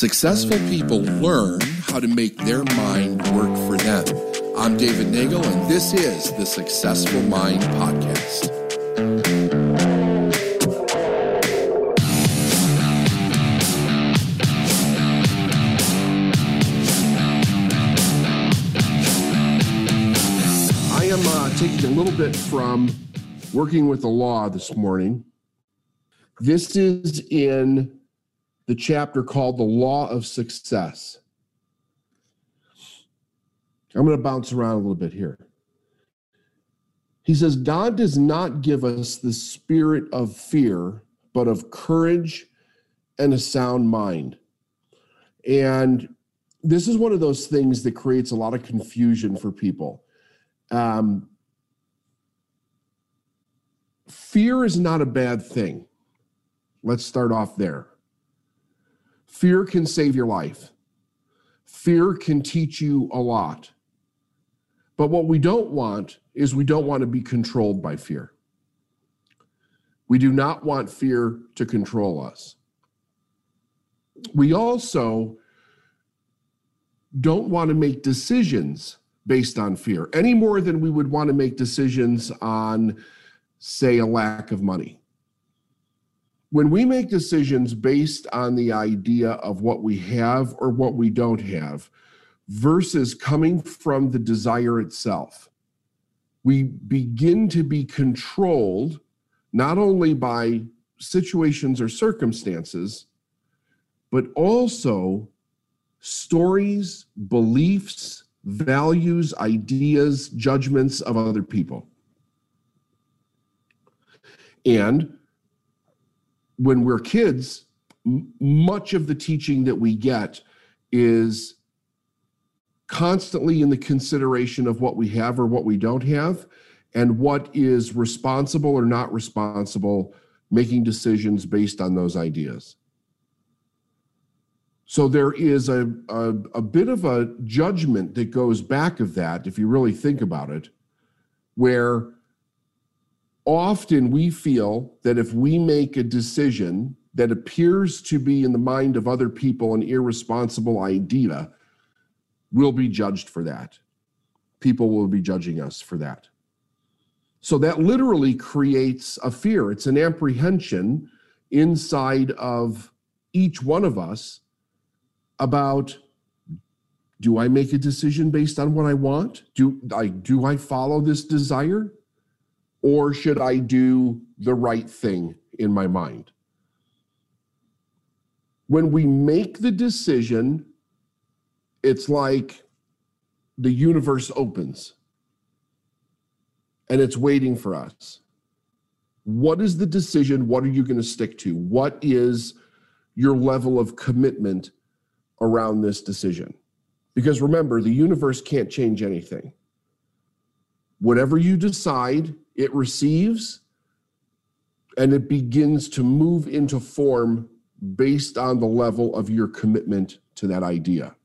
Successful people learn how to make their mind work for them. I'm David Nagel, and this is the Successful Mind Podcast. I am uh, taking a little bit from working with the law this morning. This is in the chapter called The Law of Success. I'm going to bounce around a little bit here. He says, God does not give us the spirit of fear, but of courage and a sound mind. And this is one of those things that creates a lot of confusion for people. Um, fear is not a bad thing. Let's start off there. Fear can save your life. Fear can teach you a lot. But what we don't want is we don't want to be controlled by fear. We do not want fear to control us. We also don't want to make decisions based on fear any more than we would want to make decisions on, say, a lack of money when we make decisions based on the idea of what we have or what we don't have versus coming from the desire itself, we begin to be controlled not only by situations or circumstances, but also stories, beliefs, values, ideas, judgments of other people. And when we're kids, m- much of the teaching that we get is constantly in the consideration of what we have or what we don't have and what is responsible or not responsible, making decisions based on those ideas. So there is a, a, a, bit of a judgment that goes back of that, if you really think about it, where often we feel that if we make a decision that appears to be in the mind of other people an irresponsible idea, we'll be judged for that. People will be judging us for that. So that literally creates a fear. It's an apprehension inside of each one of us about do I make a decision based on what I want? Do I do I follow this desire? Or should I do the right thing in my mind? When we make the decision, it's like the universe opens and it's waiting for us. What is the decision? What are you going to stick to? What is your level of commitment around this decision? Because remember, the universe can't change anything. Whatever you decide it receives and it begins to move into form based on the level of your commitment to that idea.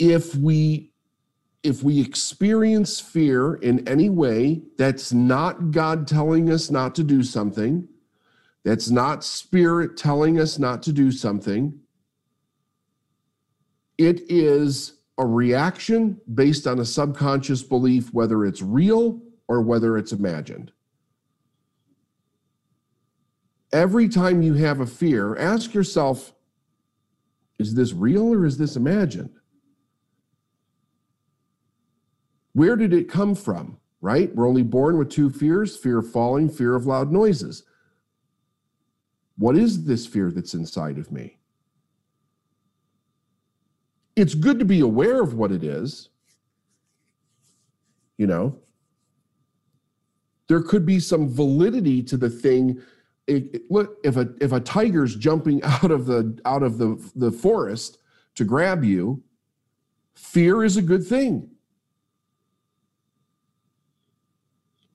If we if we experience fear in any way that's not God telling us not to do something, that's not spirit telling us not to do something, it is a reaction based on a subconscious belief, whether it's real or whether it's imagined. Every time you have a fear, ask yourself is this real or is this imagined? Where did it come from? Right? We're only born with two fears fear of falling, fear of loud noises. What is this fear that's inside of me? It's good to be aware of what it is. You know, there could be some validity to the thing. It, it, look, if a if a tiger's jumping out of the out of the the forest to grab you, fear is a good thing.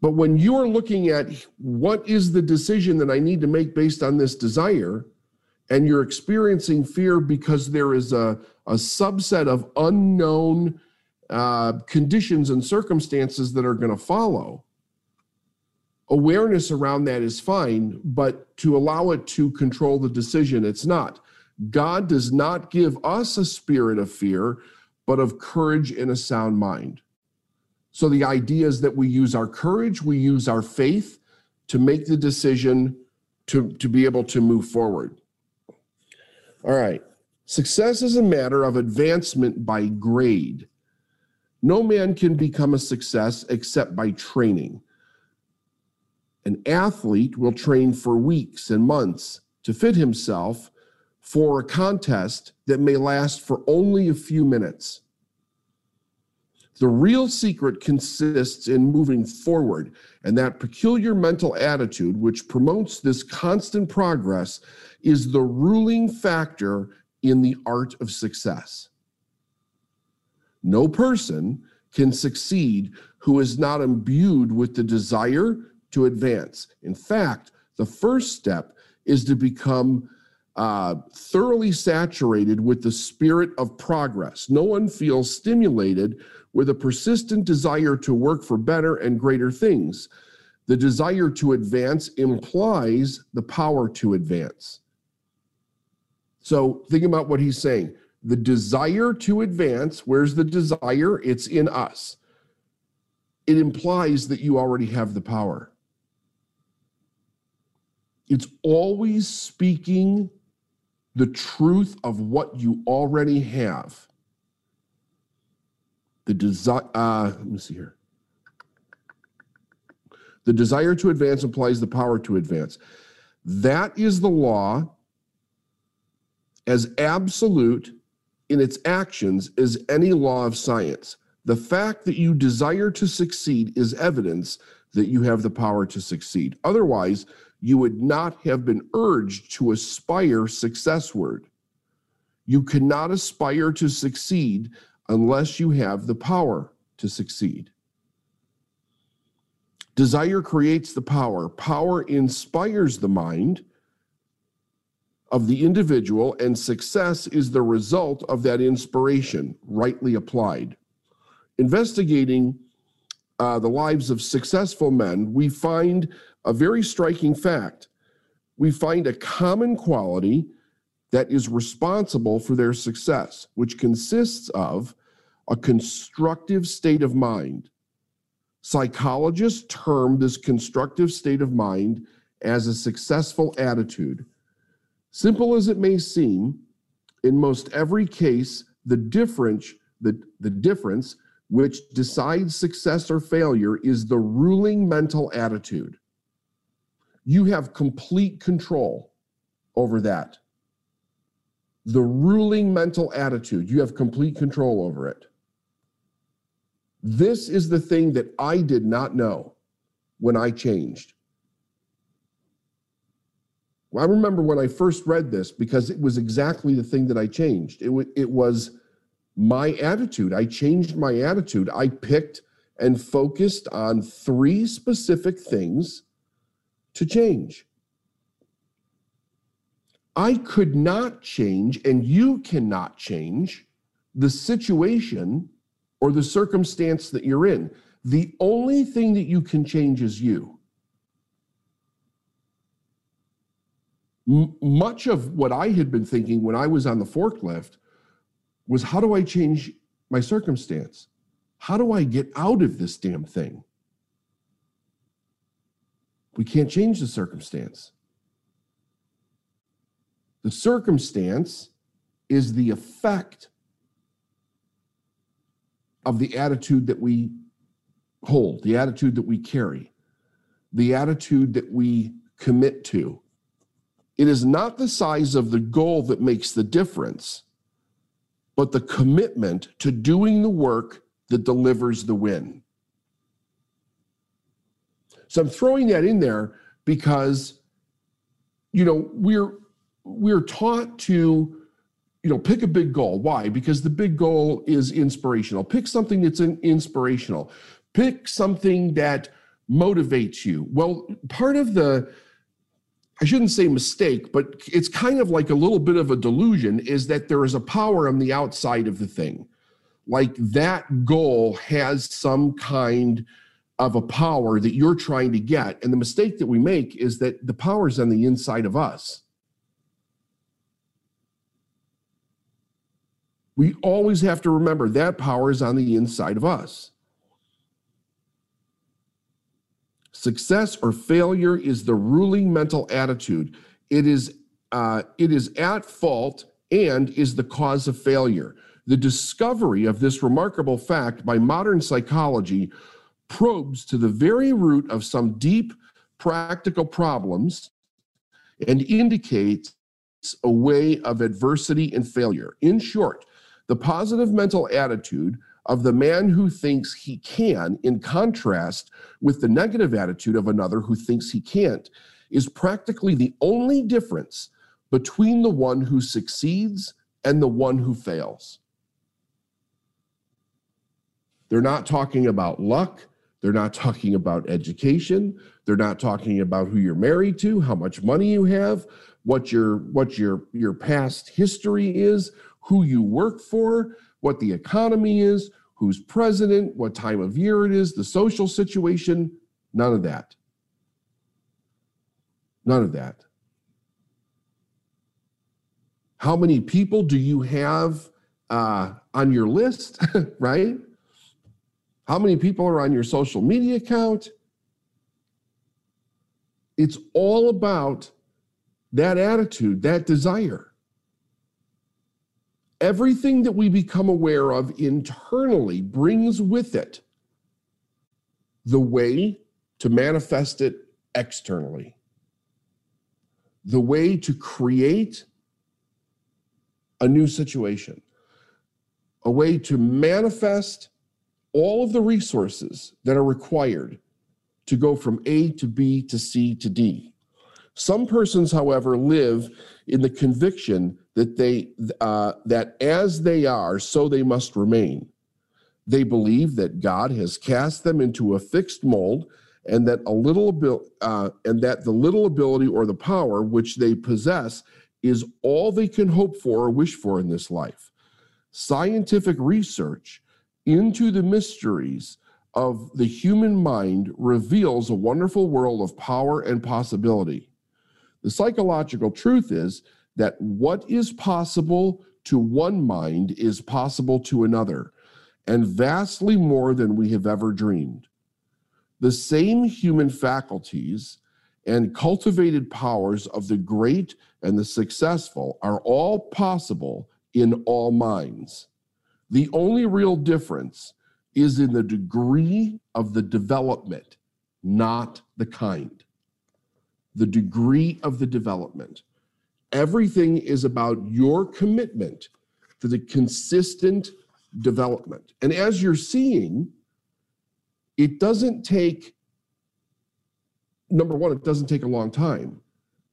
But when you're looking at what is the decision that I need to make based on this desire, and you're experiencing fear because there is a, a subset of unknown uh, conditions and circumstances that are going to follow, awareness around that is fine, but to allow it to control the decision, it's not. God does not give us a spirit of fear, but of courage and a sound mind. So the idea is that we use our courage, we use our faith to make the decision to, to be able to move forward. All right. Success is a matter of advancement by grade. No man can become a success except by training. An athlete will train for weeks and months to fit himself for a contest that may last for only a few minutes. The real secret consists in moving forward, and that peculiar mental attitude, which promotes this constant progress, is the ruling factor in the art of success. No person can succeed who is not imbued with the desire to advance. In fact, the first step is to become uh, thoroughly saturated with the spirit of progress. No one feels stimulated with a persistent desire to work for better and greater things. The desire to advance implies the power to advance. So think about what he's saying. The desire to advance, where's the desire? It's in us. It implies that you already have the power. It's always speaking the truth of what you already have. The desire, uh, let me see here. The desire to advance implies the power to advance. That is the law as absolute in its actions as any law of science. The fact that you desire to succeed is evidence that you have the power to succeed. Otherwise, you would not have been urged to aspire successward. You cannot aspire to succeed unless you have the power to succeed. Desire creates the power. Power inspires the mind of the individual, and success is the result of that inspiration, rightly applied. Investigating uh, the lives of successful men, we find a very striking fact. We find a common quality that is responsible for their success, which consists of a constructive state of mind. Psychologists term this constructive state of mind as a successful attitude. Simple as it may seem, in most every case, the difference, the, the difference which decides success or failure is the ruling mental attitude. You have complete control over that. The ruling mental attitude, you have complete control over it. This is the thing that I did not know when I changed. I remember when I first read this because it was exactly the thing that I changed. It, w- it was my attitude. I changed my attitude. I picked and focused on three specific things to change. I could not change, and you cannot change the situation or the circumstance that you're in. The only thing that you can change is you. M- much of what I had been thinking when I was on the forklift was how do I change my circumstance? How do I get out of this damn thing? We can't change the circumstance. The circumstance is the effect of the attitude that we hold, the attitude that we carry, the attitude that we commit to. It is not the size of the goal that makes the difference, but the commitment to doing the work that delivers the win. So I'm throwing that in there because, you know, we're we're taught to you know pick a big goal. Why? Because the big goal is inspirational. Pick something that's inspirational. Pick something that motivates you. Well part of the i shouldn't say mistake but it's kind of like a little bit of a delusion is that there is a power on the outside of the thing. Like that goal has some kind of a power that you're trying to get. And the mistake that we make is that the power is on the inside of us. We always have to remember that power is on the inside of us. Success or failure is the ruling mental attitude. It is, uh, it is at fault and is the cause of failure. The discovery of this remarkable fact by modern psychology probes to the very root of some deep practical problems and indicates a way of adversity and failure. In short, the positive mental attitude of the man who thinks he can, in contrast with the negative attitude of another who thinks he can't, is practically the only difference between the one who succeeds and the one who fails. They're not talking about luck. They're not talking about education. They're not talking about who you're married to, how much money you have, what your what your your past history is, who you work for what the economy is, who's president, what time of year it is, the social situation, none of that. None of that. How many people do you have uh, on your list, right? How many people are on your social media account? It's all about that attitude, that desire everything that we become aware of internally brings with it the way to manifest it externally, the way to create a new situation, a way to manifest all of the resources that are required to go from A to B to C to D. Some persons, however, live in the conviction that they uh, that as they are, so they must remain. They believe that God has cast them into a fixed mold, and that a little abil- uh, and that the little ability or the power which they possess is all they can hope for or wish for in this life. Scientific research into the mysteries of the human mind reveals a wonderful world of power and possibility. The psychological truth is that what is possible to one mind is possible to another, and vastly more than we have ever dreamed. The same human faculties and cultivated powers of the great and the successful are all possible in all minds. The only real difference is in the degree of the development, not the kind. The degree of the development. Everything is about your commitment to the consistent development. And as you're seeing, it doesn't take, number one, it doesn't take a long time,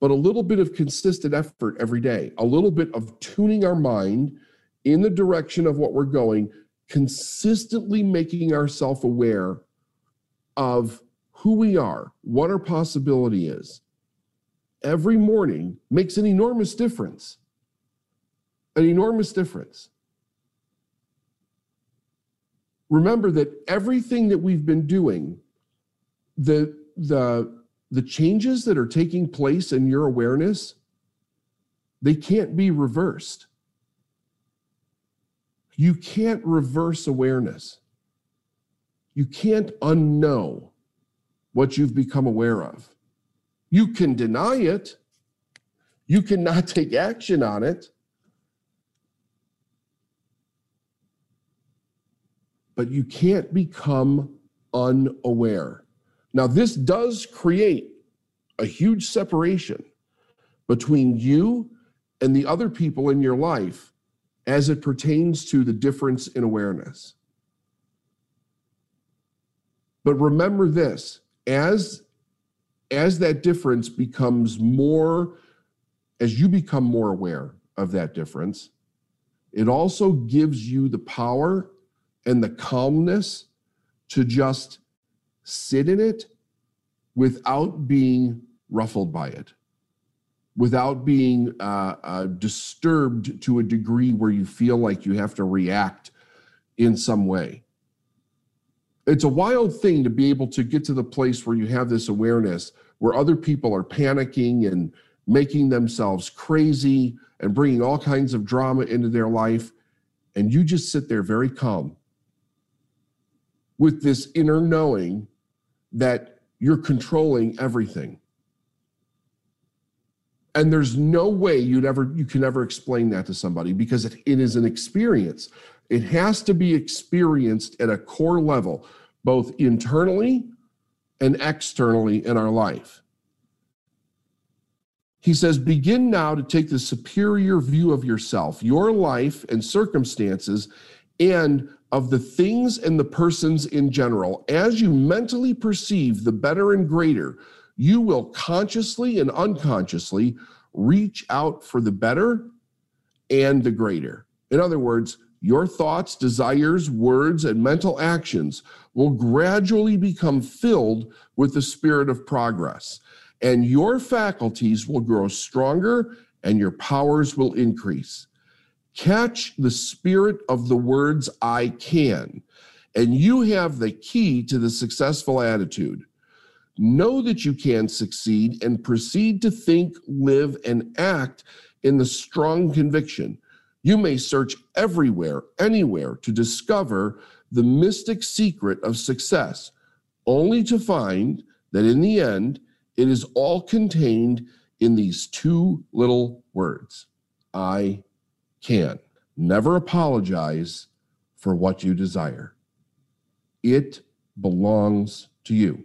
but a little bit of consistent effort every day, a little bit of tuning our mind in the direction of what we're going, consistently making ourselves aware of who we are, what our possibility is, every morning makes an enormous difference. An enormous difference. Remember that everything that we've been doing, the, the, the changes that are taking place in your awareness, they can't be reversed. You can't reverse awareness. You can't unknow what you've become aware of. You can deny it. You cannot take action on it. But you can't become unaware. Now, this does create a huge separation between you and the other people in your life as it pertains to the difference in awareness. But remember this as as that difference becomes more, as you become more aware of that difference, it also gives you the power and the calmness to just sit in it without being ruffled by it, without being uh, uh, disturbed to a degree where you feel like you have to react in some way. It's a wild thing to be able to get to the place where you have this awareness where other people are panicking and making themselves crazy and bringing all kinds of drama into their life. And you just sit there very calm with this inner knowing that you're controlling everything. And there's no way you'd ever you can ever explain that to somebody because it, it is an experience. It has to be experienced at a core level, both internally and externally in our life. He says, begin now to take the superior view of yourself, your life and circumstances, and of the things and the persons in general. As you mentally perceive the better and greater, you will consciously and unconsciously reach out for the better and the greater. In other words, your thoughts, desires, words, and mental actions will gradually become filled with the spirit of progress, and your faculties will grow stronger and your powers will increase. Catch the spirit of the words I can, and you have the key to the successful attitude. Know that you can succeed and proceed to think, live, and act in the strong conviction. You may search everywhere, anywhere to discover the mystic secret of success, only to find that in the end, it is all contained in these two little words I can. Never apologize for what you desire. It belongs to you.